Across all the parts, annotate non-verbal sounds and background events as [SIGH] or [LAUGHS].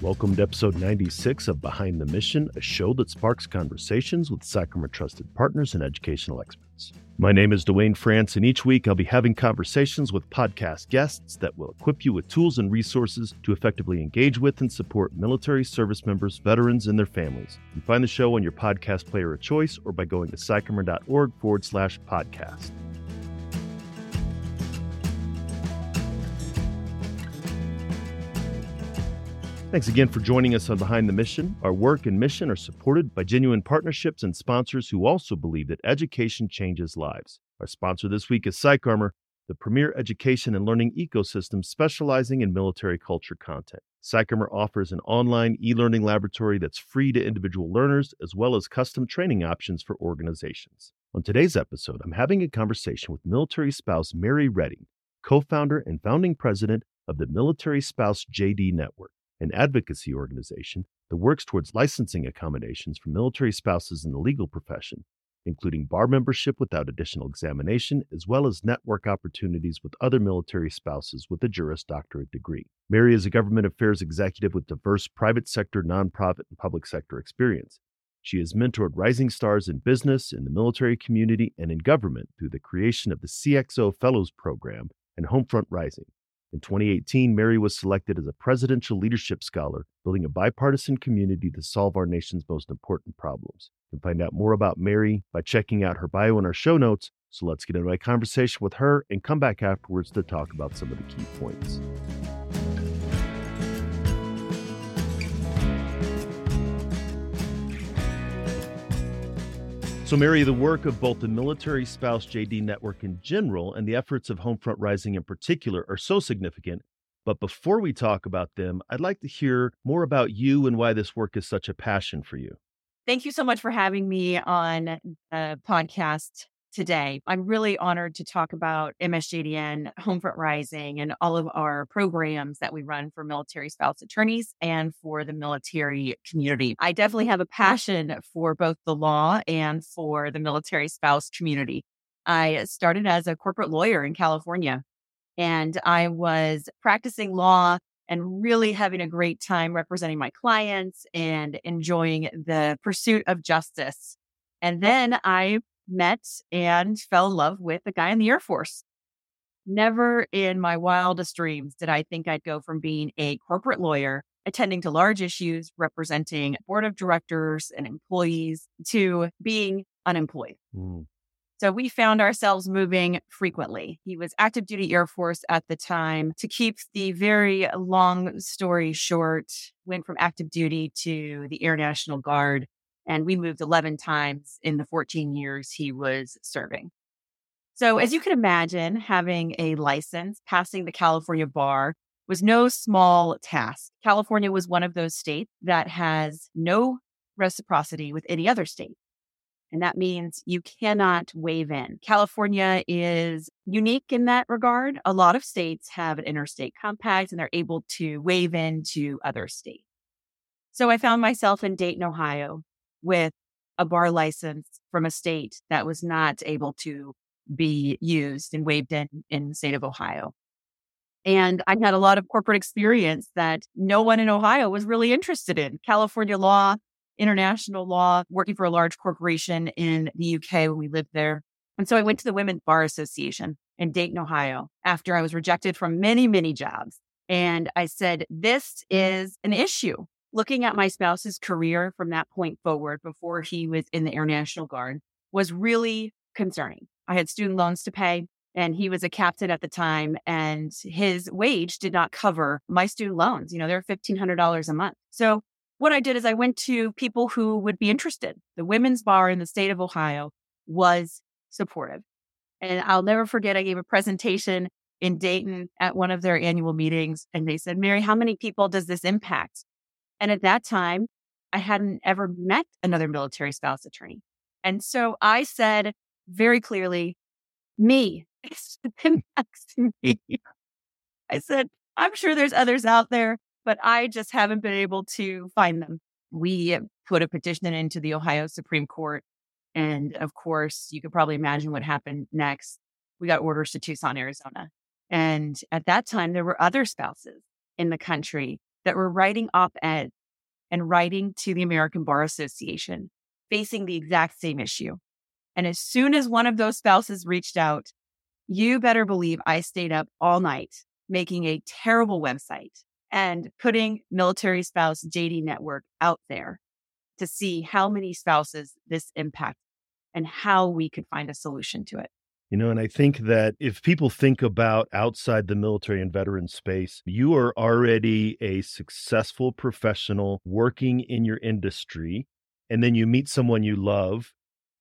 Welcome to episode 96 of Behind the Mission, a show that sparks conversations with PsychArmor trusted partners and educational experts. My name is Duane France, and each week I'll be having conversations with podcast guests that will equip you with tools and resources to effectively engage with and support military service members, veterans, and their families. You can find the show on your podcast player of choice or by going to psycharmor.org forward slash podcast. Thanks again for joining us on Behind the Mission. Our work and mission are supported by genuine partnerships and sponsors who also believe that education changes lives. Our sponsor this week is PsychArmor, the premier education and learning ecosystem specializing in military culture content. PsychArmor offers an online e learning laboratory that's free to individual learners, as well as custom training options for organizations. On today's episode, I'm having a conversation with military spouse Mary Redding, co founder and founding president of the Military Spouse JD Network an advocacy organization that works towards licensing accommodations for military spouses in the legal profession, including bar membership without additional examination, as well as network opportunities with other military spouses with a Juris Doctorate degree. Mary is a government affairs executive with diverse private sector, nonprofit, and public sector experience. She has mentored rising stars in business, in the military community, and in government through the creation of the CXO Fellows Program and Homefront Rising. In 2018, Mary was selected as a presidential leadership scholar, building a bipartisan community to solve our nation's most important problems. You can find out more about Mary by checking out her bio in our show notes. So let's get into my conversation with her and come back afterwards to talk about some of the key points. So, Mary, the work of both the Military Spouse JD Network in general and the efforts of Homefront Rising in particular are so significant. But before we talk about them, I'd like to hear more about you and why this work is such a passion for you. Thank you so much for having me on the podcast today. I'm really honored to talk about MSJDN, Homefront Rising, and all of our programs that we run for military spouse attorneys and for the military community. I definitely have a passion for both the law and for the military spouse community. I started as a corporate lawyer in California, and I was practicing law and really having a great time representing my clients and enjoying the pursuit of justice. And then I met and fell in love with a guy in the Air Force. Never in my wildest dreams did I think I'd go from being a corporate lawyer, attending to large issues, representing board of directors and employees, to being unemployed. Mm. So we found ourselves moving frequently. He was active duty Air Force at the time. To keep the very long story short, went from active duty to the Air National Guard and we moved 11 times in the 14 years he was serving. So, as you can imagine, having a license, passing the California bar was no small task. California was one of those states that has no reciprocity with any other state. And that means you cannot waive in. California is unique in that regard. A lot of states have an interstate compact and they're able to waive in to other states. So I found myself in Dayton, Ohio, with a bar license from a state that was not able to be used and waived in in the state of Ohio. And I had a lot of corporate experience that no one in Ohio was really interested in. California law, international law, working for a large corporation in the UK when we lived there. And so I went to the Women's Bar Association in Dayton, Ohio, after I was rejected from many, many jobs. And I said, This is an issue looking at my spouse's career from that point forward before he was in the Air National Guard was really concerning. I had student loans to pay and he was a captain at the time and his wage did not cover my student loans. You know, they're $1,500 a month. So what I did is I went to people who would be interested. The women's bar in the state of Ohio was supportive. And I'll never forget, I gave a presentation in Dayton at one of their annual meetings. And they said, Mary, how many people does this impact? And at that time, I hadn't ever met another military spouse attorney. And so I said very clearly, [LAUGHS] me. I said, I'm sure there's others out there, but I just haven't been able to find them. We put a petition into the Ohio Supreme Court. And of course, you could probably imagine what happened next. We got orders to Tucson, Arizona. And at that time, there were other spouses in the country that were writing op eds and writing to the American Bar Association facing the exact same issue. And as soon as one of those spouses reached out, you better believe I stayed up all night making a terrible website and putting military spouse JD network out there to see how many spouses this impacts and how we could find a solution to it. You know, and I think that if people think about outside the military and veteran space, you are already a successful professional working in your industry. And then you meet someone you love,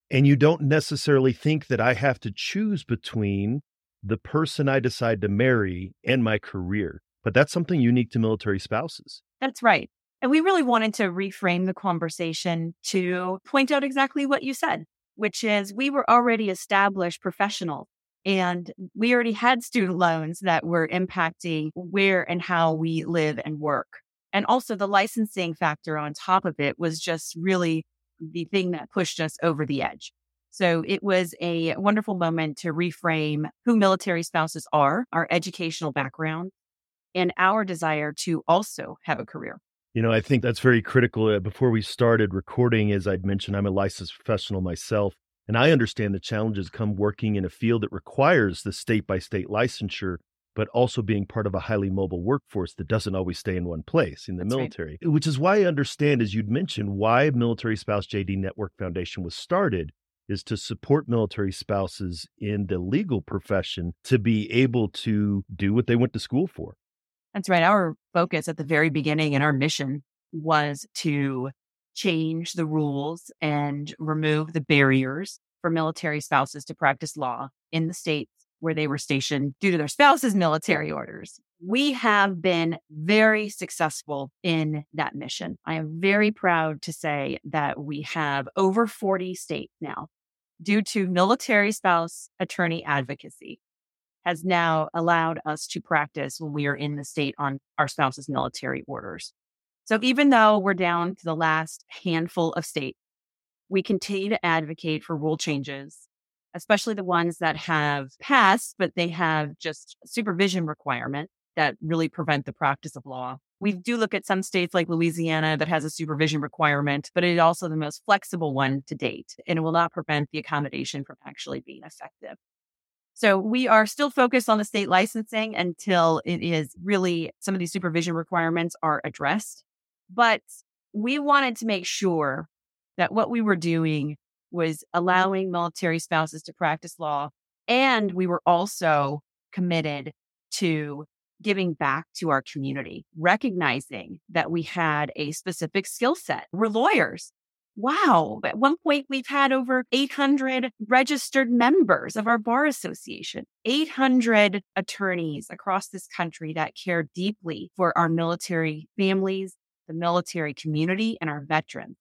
and you don't necessarily think that I have to choose between the person I decide to marry and my career. But that's something unique to military spouses. That's right. And we really wanted to reframe the conversation to point out exactly what you said which is we were already established professionals and we already had student [LAUGHS] loans that were impacting where and how we live and work. And also the licensing factor on top of it was just really the thing that pushed us over the edge. So it was a wonderful moment to reframe who military spouses are, our educational background, and our desire to also have a career. You know, I think that's very critical. Uh, before we started recording, as I'd mentioned, I'm a licensed professional myself, and I understand the challenges come working in a field that requires the state by state licensure, but also being part of a highly mobile workforce that doesn't always stay in one place in the That's military, right. which is why I understand, as you'd mentioned, why Military Spouse JD Network Foundation was started is to support military spouses in the legal profession to be able to do what they went to school for. That's right. Our focus at the very beginning and our mission was to change the rules and remove the barriers for military spouses to practice law in the states where they were stationed due to their spouses' military orders. We have been very successful in that mission. I am very proud to say that we have over 40 states now due to military spouse attorney advocacy has now allowed us to practice when we are in the state on our spouse's military orders. So even though we're down to the last handful of states, we continue to advocate for rule changes, especially the ones that have passed, but they have just supervision requirements that really prevent the practice of law. We do look at some states like Louisiana that has a supervision requirement, but it is also the most flexible one to date, and it will not prevent the accommodation from actually being effective. So we are still focused on the state licensing until it is really some of these supervision requirements are addressed. But we wanted to make sure that what we were doing was allowing military spouses to practice law. And we were also committed to giving back to our community, recognizing that we had a specific skill set. We're lawyers wow, at one point we've had over 800 registered members of our bar association, 800 attorneys across this country that care deeply for our military families, the military community, and our veterans.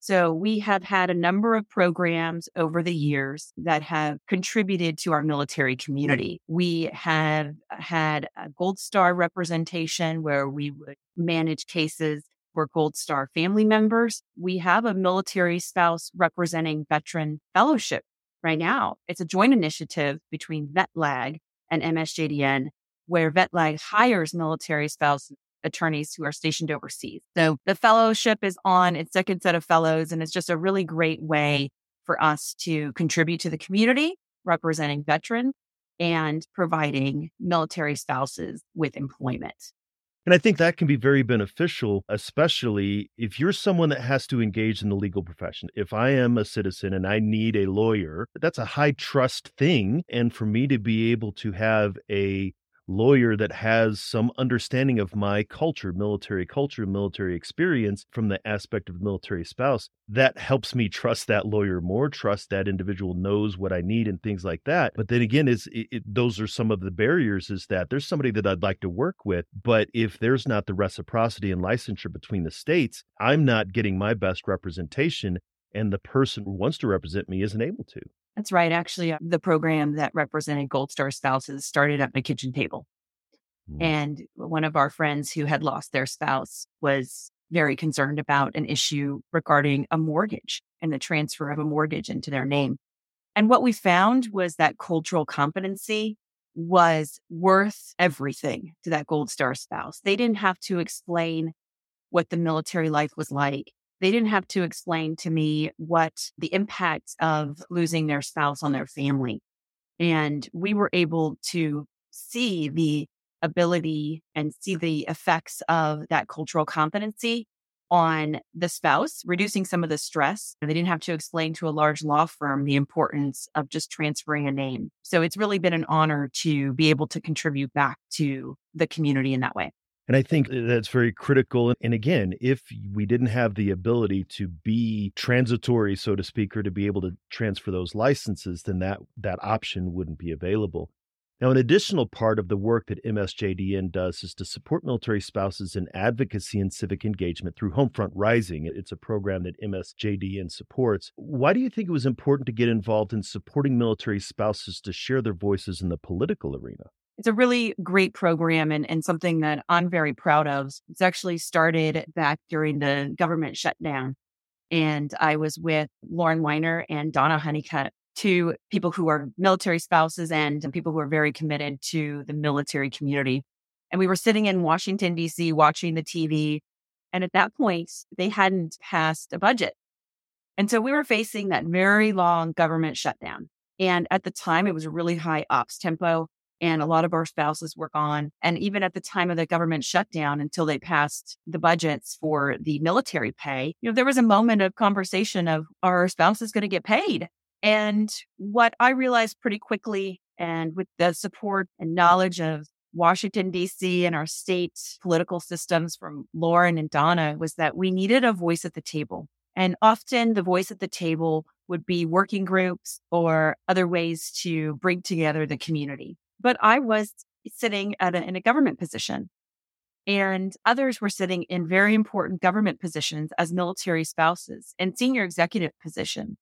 So we have had a number of programs over the years that have contributed to our military community. We have had a gold star representation where we would manage cases for Gold Star family members. We have a military spouse representing veteran fellowship right now. It's a joint initiative between VetLag and MSJDN, where VetLag hires military spouse attorneys who are stationed overseas. So the fellowship is on its second set of fellows, and it's just a really great way for us to contribute to the community representing veterans and providing military spouses with employment. And I think that can be very beneficial, especially if you're someone that has to engage in the legal profession. If I am a citizen and I need a lawyer, that's a high trust thing. And for me to be able to have a lawyer that has some understanding of my culture, military culture, military experience from the aspect of military spouse, that helps me trust that lawyer more, trust that individual knows what I need and things like that. But then again, is it, it, those are some of the barriers is that there's somebody that I'd like to work with, but if there's not the reciprocity and licensure between the states, I'm not getting my best representation and the person who wants to represent me isn't able to. That's right. Actually, uh, the program that represented Gold Star spouses started at my kitchen table. Mm. And one of our friends who had lost their spouse was very concerned about an issue regarding a mortgage and the transfer of a mortgage into their name. And what we found was that cultural competency was worth everything to that Gold Star spouse. They didn't have to explain what the military life was like. They didn't have to explain to me what the impact of losing their spouse on their family. And we were able to see the ability and see the effects of that cultural competency on the spouse, reducing some of the stress. They didn't have to explain to a large law firm the importance of just transferring a name. So it's really been an honor to be able to contribute back to the community in that way. And I think that's very critical. And again, if we didn't have the ability to be transitory, so to speak, or to be able to transfer those licenses, then that that option wouldn't be available. Now, an additional part of the work that MSJDN does is to support military spouses in advocacy and civic engagement through Homefront Rising. It's a program that MSJDN supports. Why do you think it was important to get involved in supporting military spouses to share their voices in the political arena? It's a really great program and, and something that I'm very proud of. It's actually started back during the government shutdown. And I was with Lauren Weiner and Donna Honeycutt two people who are military spouses and people who are very committed to the military community. And we were sitting in Washington, D.C., watching the TV. And at that point, they hadn't passed a budget. And so we were facing that very long government shutdown. And at the time, it was a really high ops tempo. And a lot of our spouses were gone. And even at the time of the government shutdown, until they passed the budgets for the military pay, you know, there was a moment of conversation of are our spouses going to get paid? And what I realized pretty quickly, and with the support and knowledge of Washington, D.C., and our state political systems from Lauren and Donna, was that we needed a voice at the table. And often the voice at the table would be working groups or other ways to bring together the community. But I was sitting a, in a government position, and others were sitting in very important government positions as military spouses and senior executive positions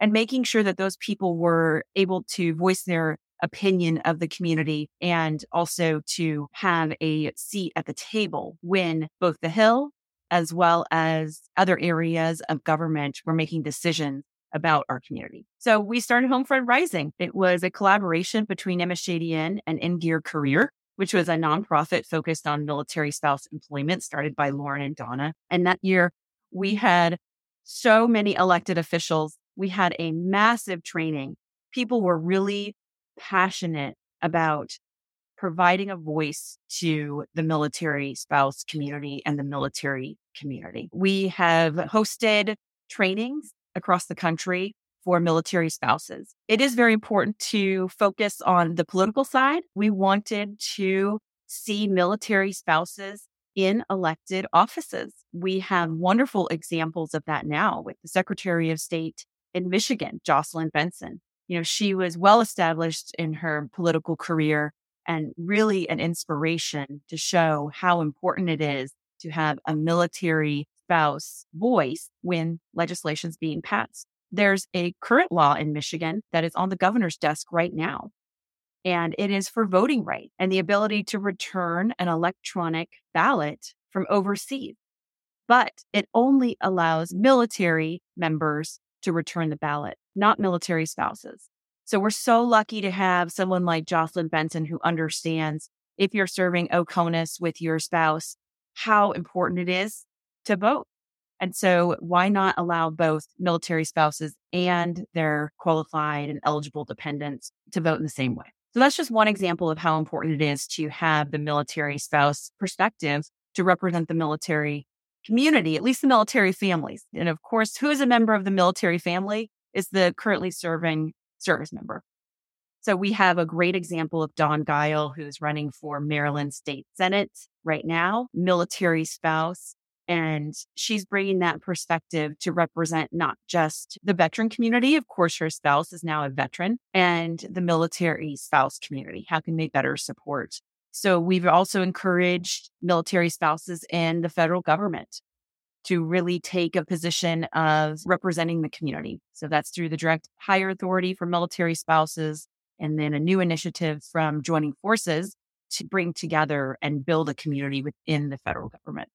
and making sure that those people were able to voice their opinion of the community and also to have a seat at the table when both the Hill as well as other areas of government were making decisions about our community. So we started Homefront Rising. It was a collaboration between MSJDN and In Gear Career, which was a nonprofit focused on military spouse employment started by Lauren and Donna. And that year we had so many elected officials we had a massive training. People were really passionate about providing a voice to the military spouse community and the military community. We have hosted trainings across the country for military spouses. It is very important to focus on the political side. We wanted to see military spouses in elected offices. We have wonderful examples of that now with the Secretary of State in Michigan, Jocelyn Benson. You know, she was well established in her political career and really an inspiration to show how important it is to have a military spouse voice when legislation is being passed. There's a current law in Michigan that is on the governor's desk right now. And it is for voting right and the ability to return an electronic ballot from overseas. But it only allows military members to return the ballot, not military spouses. So we're so lucky to have someone like Jocelyn Benson who understands if you're serving OCONUS with your spouse, how important it is to vote. And so why not allow both military spouses and their qualified and eligible dependents to vote in the same way? So that's just one example of how important it is to have the military spouse perspective to represent the military community, at least the military families. And of course, who is a member of the military family is the currently serving service member. So we have a great example of Dawn Gile, who's running for Maryland State Senate right now, military spouse. And she's bringing that perspective to represent not just the veteran community. Of course, her spouse is now a veteran and the military spouse community. How can they better support so we've also encouraged military spouses in the federal government to really take a position of representing the community. So that's through the direct hire authority for military spouses and then a new initiative from joining forces to bring together and build a community within the federal government.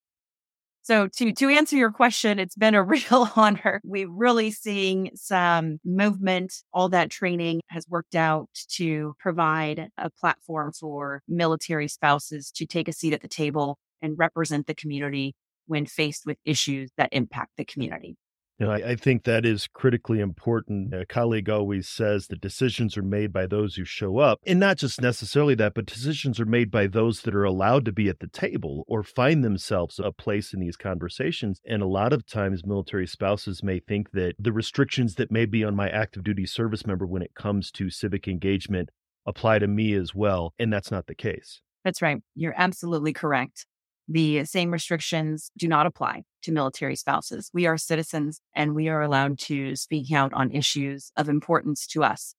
So to to answer your question, it's been a [LAUGHS] real honor. We're really seeing some movement. All that training has worked out to provide a platform for military spouses to take a seat at the table and represent the community when faced with issues that impact the community. You know, I, I, think that is critically important. A colleague always says that decisions are made by those who show up. And not just necessarily that, but decisions are made by those that are allowed to be at the table or find themselves a place in these conversations. And a lot of times, military spouses may think that the restrictions that may be on my active duty service member when it comes to civic engagement apply to me as well. And that's not the case. That's right. You're absolutely correct the same restrictions do not apply to military spouses. We are citizens and we are allowed to speak out on issues of importance to us.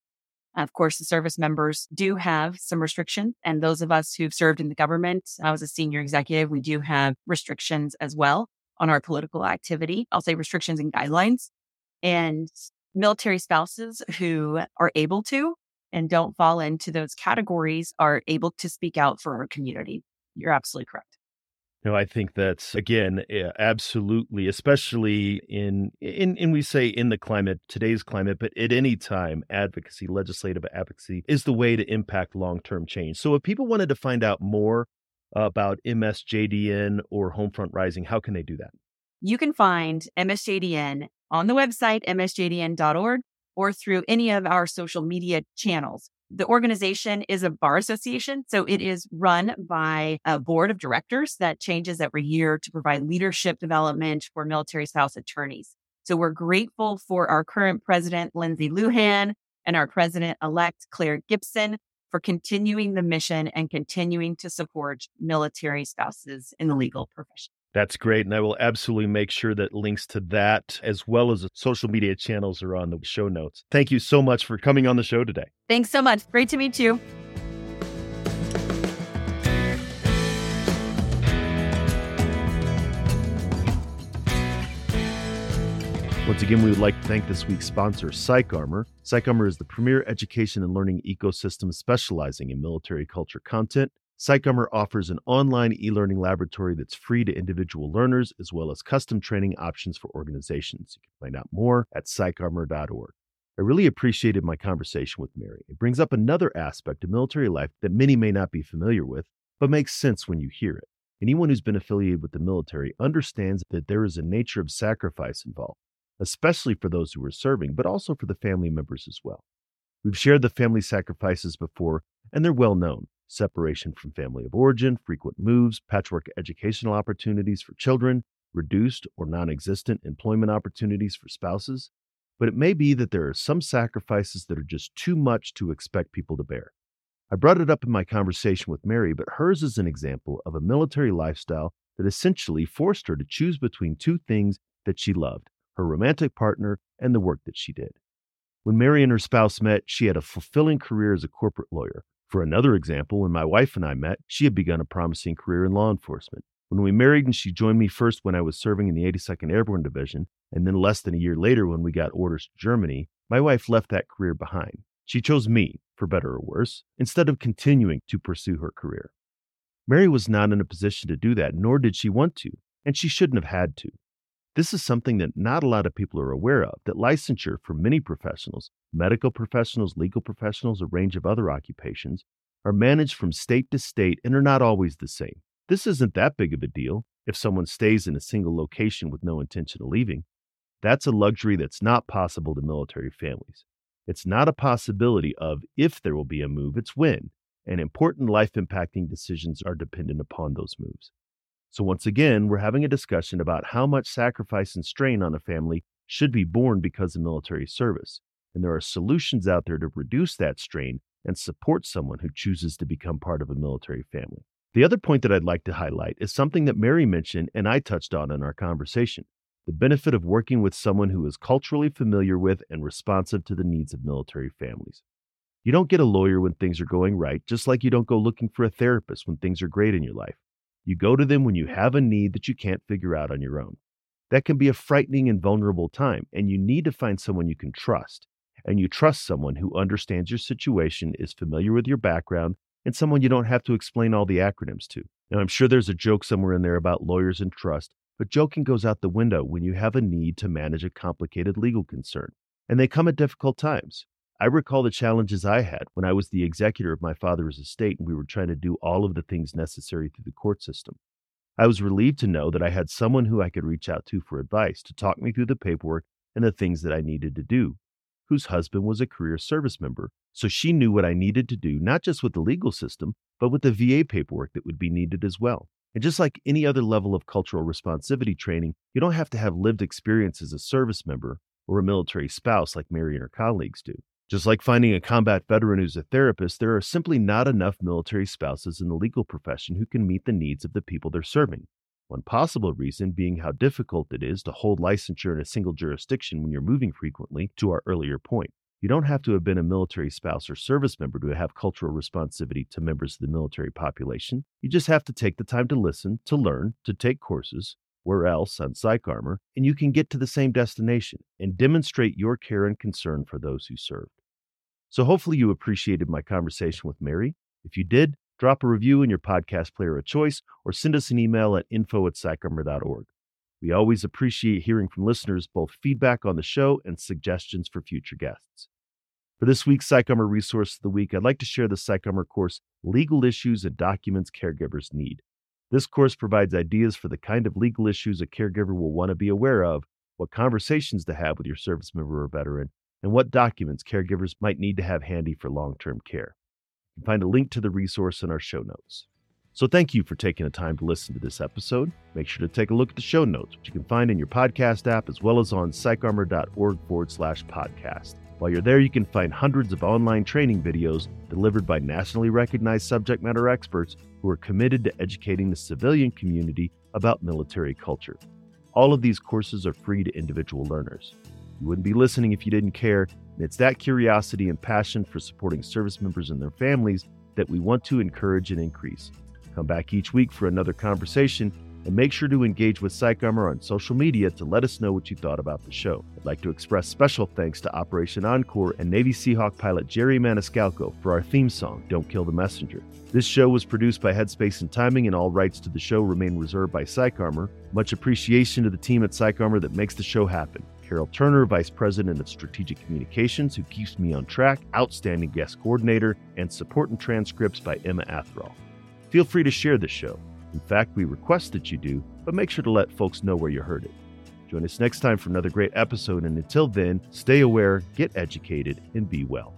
Of course, the service members do have some restrictions, and those of us who've served in the government, I was a senior executive, we do have restrictions as well on our political activity. I'll say restrictions and guidelines. And military spouses who are able to and don't fall into those categories are able to speak out for our community. You're absolutely correct. I think that's again absolutely, especially in in and we say in the climate, today's climate, but at any time, advocacy, legislative advocacy is the way to impact long term change. So, if people wanted to find out more about MSJDN or Homefront Rising, how can they do that? You can find MSJDN on the website msjdn.org or through any of our social media channels. The organization is a bar association, so it mm-hmm. is run by a board of directors that changes every year to provide leadership development for military spouse attorneys. So we're grateful for our current president, Lindsay Lujan, and our president elect, Claire Gibson, for continuing the mission and continuing to support military spouses in the legal profession. That's great. And I will absolutely make sure that links to that as well as the social media channels are on the show notes. Thank you so much for coming on the show today. Thanks so much. Great to meet you. Once again, we would like to thank this week's sponsor, PsychArmor. PsychArmor is the premier education and learning ecosystem specializing in military culture content PsychArmor offers an online e learning laboratory that's free to individual learners, as well as custom training options for organizations. You can find out more at psycharmor.org. I really appreciated my conversation with Mary. It brings up another aspect of military life that many may not be familiar with, but makes sense when you hear it. Anyone who's been affiliated with the military understands that there is a nature of sacrifice involved, especially for those who are serving, but also for the family members as well. We've shared the family sacrifices before, and they're well known separation from family of origin, frequent moves, patchwork educational opportunities for children, reduced or non existent employment opportunities for spouses. But it may be that there are some sacrifices that are just too much to expect people to bear. I brought it up in my conversation with Mary, but hers is an example of a military lifestyle that essentially forced her to choose between two things that she loved her romantic partner and the work that she did. When Mary and her spouse met, she had a fulfilling career as a corporate lawyer, for another example, when my wife and I met, she had begun a promising career in law enforcement. When we married and she joined me first when I was serving in the 82nd Airborne Division, and then less than a year later when we got orders to Germany, my wife left that career behind. She chose me, for better or worse, instead of continuing to pursue her career. Mary was not in a position to do that, nor did she want to, and she shouldn't have had to. This is something that not a lot of people are aware of that licensure for many professionals, medical professionals, legal professionals, a range of other occupations, are managed from state to state and are not always the same. This isn't that big of a deal if someone stays in a single location with no intention of leaving. That's a luxury that's not possible to military families. It's not a possibility of if there will be a move, it's when, and important life impacting decisions are dependent upon those moves. So, once again, we're having a discussion about how much sacrifice and strain on a family should be borne because of military service. And there are solutions out there to reduce that strain and support someone who chooses to become part of a military family. The other point that I'd like to highlight is something that Mary mentioned and I touched on in our conversation the benefit of working with someone who is culturally familiar with and responsive to the needs of military families. You don't get a lawyer when things are going right, just like you don't go looking for a therapist when things are great in your life. You go to them when you have a need that you can't figure out on your own. That can be a frightening and vulnerable time, and you need to find someone you can trust. And you trust someone who understands your situation, is familiar with your background, and someone you don't have to explain all the acronyms to. Now, I'm sure there's a joke somewhere in there about lawyers and trust, But joking goes out the window when you have a need to manage a complicated legal concern, and they come at difficult times. I recall the challenges I had when I was the executor of my father's estate and we were trying to do all of the things necessary through the court system. I was relieved to know that I had someone who I could reach out to for advice to talk me through the paperwork and the things that I needed to do, whose husband was a career service member. So she knew what I needed to do, not just with the legal system, but with the VA paperwork that would be needed as well. And just like any other level of cultural responsivity training, you don't have to have lived experience as a service member or a military spouse like Mary and her colleagues do. Just like finding a combat veteran who's a therapist, there are simply not enough military spouses in the legal profession who can meet the needs of the people they're serving. One possible reason being how difficult it is to hold licensure in a single jurisdiction when you're moving frequently, to our earlier point. You don't have to have been a military spouse or service member to have cultural responsivity to members of the military population. You just have to take the time to listen, to learn, to take courses, where else on PsychArmor, and you can get to the same destination and demonstrate your care and concern for those who served. So hopefully you appreciated my conversation with Mary. If you did, drop a review in your podcast player of choice or send us an email at info at psycharmor.org. We always appreciate hearing from listeners both feedback on the show and suggestions for future guests. For this week's PsychArmor Resource of the Week, I'd like to share the PsychArmor course, Legal Issues and Documents Caregivers Need. This course provides ideas for the kind of legal issues a caregiver will want to be aware of, what conversations to have with your service member or veteran, and what documents caregivers might need to have handy for long term care. You can find a link to the resource in our show notes. So thank you for taking the time to listen to this episode. Make sure to take a look at the show notes, which you can find in your podcast app as well as on psycharmor.org forward slash podcast. While you're there, you can find hundreds of online training videos delivered by nationally recognized subject matter experts who are committed to educating the civilian community about military culture. All of these courses are free to individual learners. You wouldn't be listening if you didn't care, and it's that curiosity and passion for supporting service members and their families that we want to encourage and increase. Come back each week for another conversation and make sure to engage with PsychArmor on social media to let us know what you thought about the show. I'd like to express special thanks to Operation Encore and Navy Seahawk pilot Jerry Maniscalco for our theme song, Don't Kill the Messenger. This show was produced by Headspace and Timing, and all rights to the show remain reserved by PsychArmor. Much appreciation to the team at PsychArmor that makes the show happen. Carol Turner, Vice President of Strategic Communications, who keeps me on track, outstanding guest coordinator, and support and transcripts by Emma Athral. Feel free to share this show. In fact, we request that you do, but make sure to let folks know where you heard it. Join us next time for another great episode, and until then, stay aware, get educated, and be well.